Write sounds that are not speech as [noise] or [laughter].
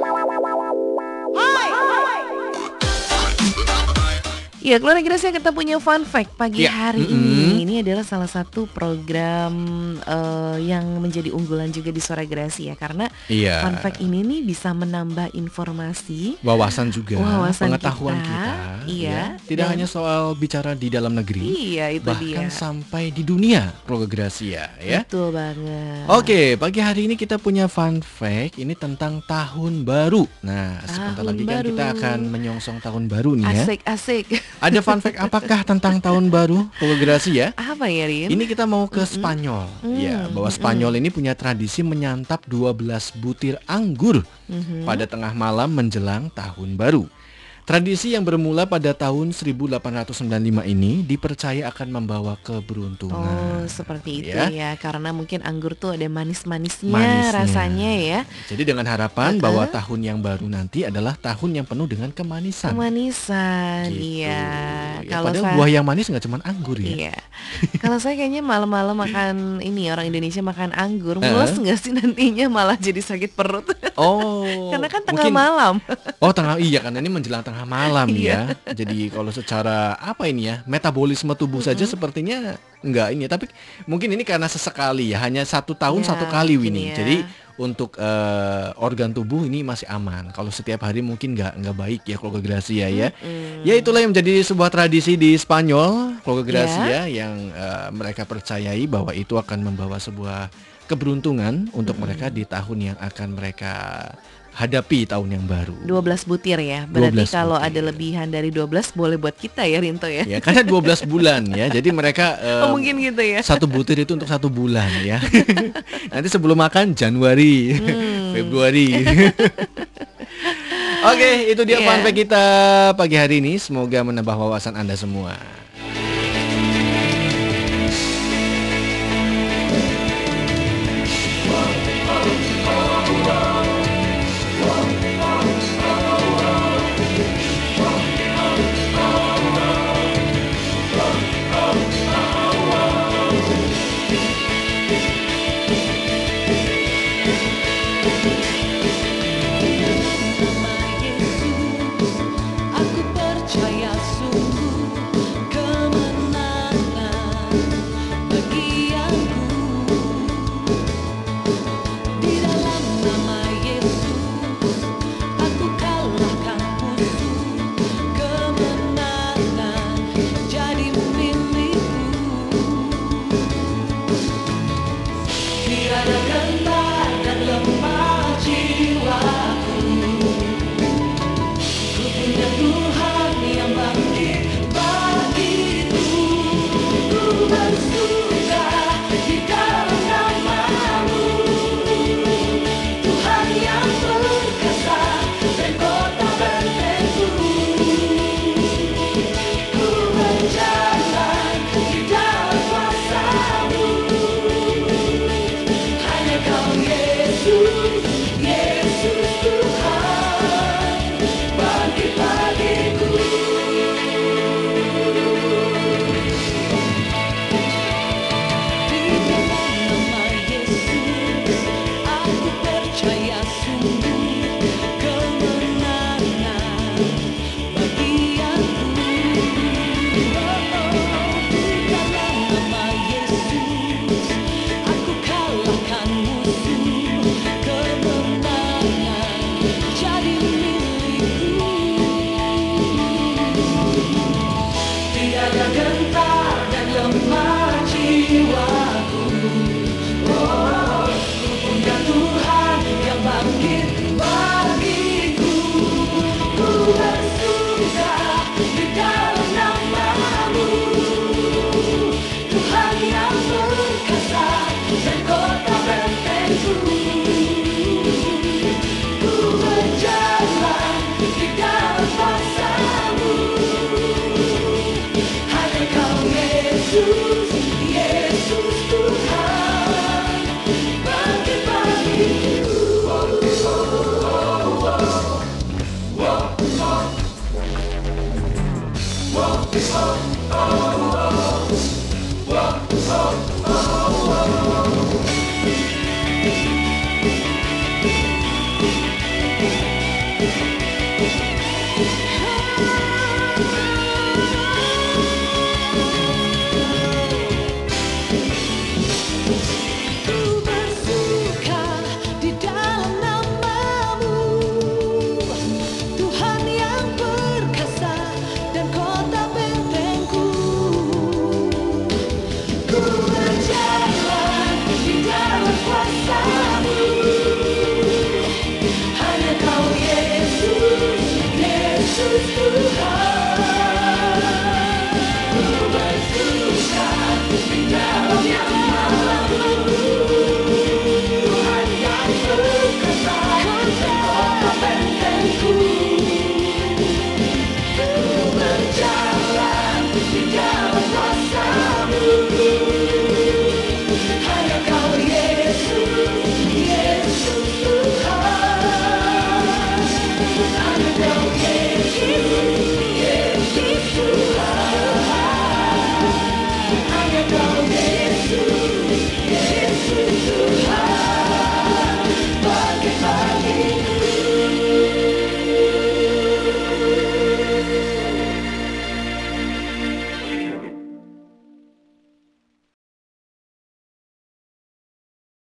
Bye. Ya, keluarga Gracia kita punya fun fact pagi Ya, hari mm-mm. ini. Ini adalah salah satu program eh, yang menjadi unggulan juga di Suara Gracia karena Iya. fun fact ini nih bisa menambah informasi Wawasan juga, Wawasan pengetahuan kita, kita. iya. ya. Tidak Dan- hanya soal bicara di dalam negeri, Iya, itu bahkan dia. sampai di dunia keluarga Gracia ya. Betul banget. Oke, pagi hari ini kita punya fun fact ini tentang tahun baru. Nah, sebentar Tahun lagi kan baru. kita akan menyongsong tahun baru nih ya. Asik, asik. [laughs] Ada fun fact apakah tentang tahun baru keluarga Gracia? Apa ya, Rin? Ini kita mau ke Spanyol. Ya, bahwa Spanyol ini punya tradisi menyantap 12 butir anggur Mhm. pada tengah malam menjelang tahun baru. Tradisi yang bermula pada tahun 1895 ini dipercaya akan membawa Oh, keberuntungan. seperti itu Ya. ya. Karena mungkin anggur tuh ada manis-manisnya Manisnya. rasanya ya. Jadi dengan harapan bahwa tahun yang baru nanti adalah tahun yang penuh dengan kemanisan. Kemanisan, Gitu. iya. Ya, Kalau padahal saya buah yang manis nggak cuma anggur ya. Iya. Kalau saya kayaknya malam-malam makan ini orang Indonesia makan anggur, mules nggak sih nantinya malah jadi sakit perut. Oh. [laughs] Karena kan tengah mungkin- malam. Oh tengah iya karena ini menjelang tengah malam Iya. ya. Jadi kalau secara apa ini ya metabolisme tubuh saja sepertinya enggak ini. Tapi mungkin ini karena sesekali ya hanya satu tahun Ya, satu kali Winnie. ya. Jadi untuk eh, organ tubuh ini masih aman. Kalau setiap hari mungkin nggak nggak baik ya keluarga Gracia ya. Ya itulah yang menjadi sebuah tradisi di Spanyol keluarga Ya. Gracia yang eh, mereka percayai bahwa itu akan membawa sebuah keberuntungan untuk mereka di tahun yang akan mereka hadapi tahun yang baru. 12 butir ya. Berarti 12 kalau butir. ada lebihan dari 12 boleh buat kita ya Rinto ya. Ya, karena 12 [laughs] bulan ya. Jadi mereka Oh, em, mungkin gitu ya. satu butir itu untuk satu bulan ya. [laughs] Nanti sebelum makan Januari, Hmm. Februari. [laughs] Oke, itu dia fun fact kita pagi hari ini. Semoga menambah wawasan Anda semua. Oh,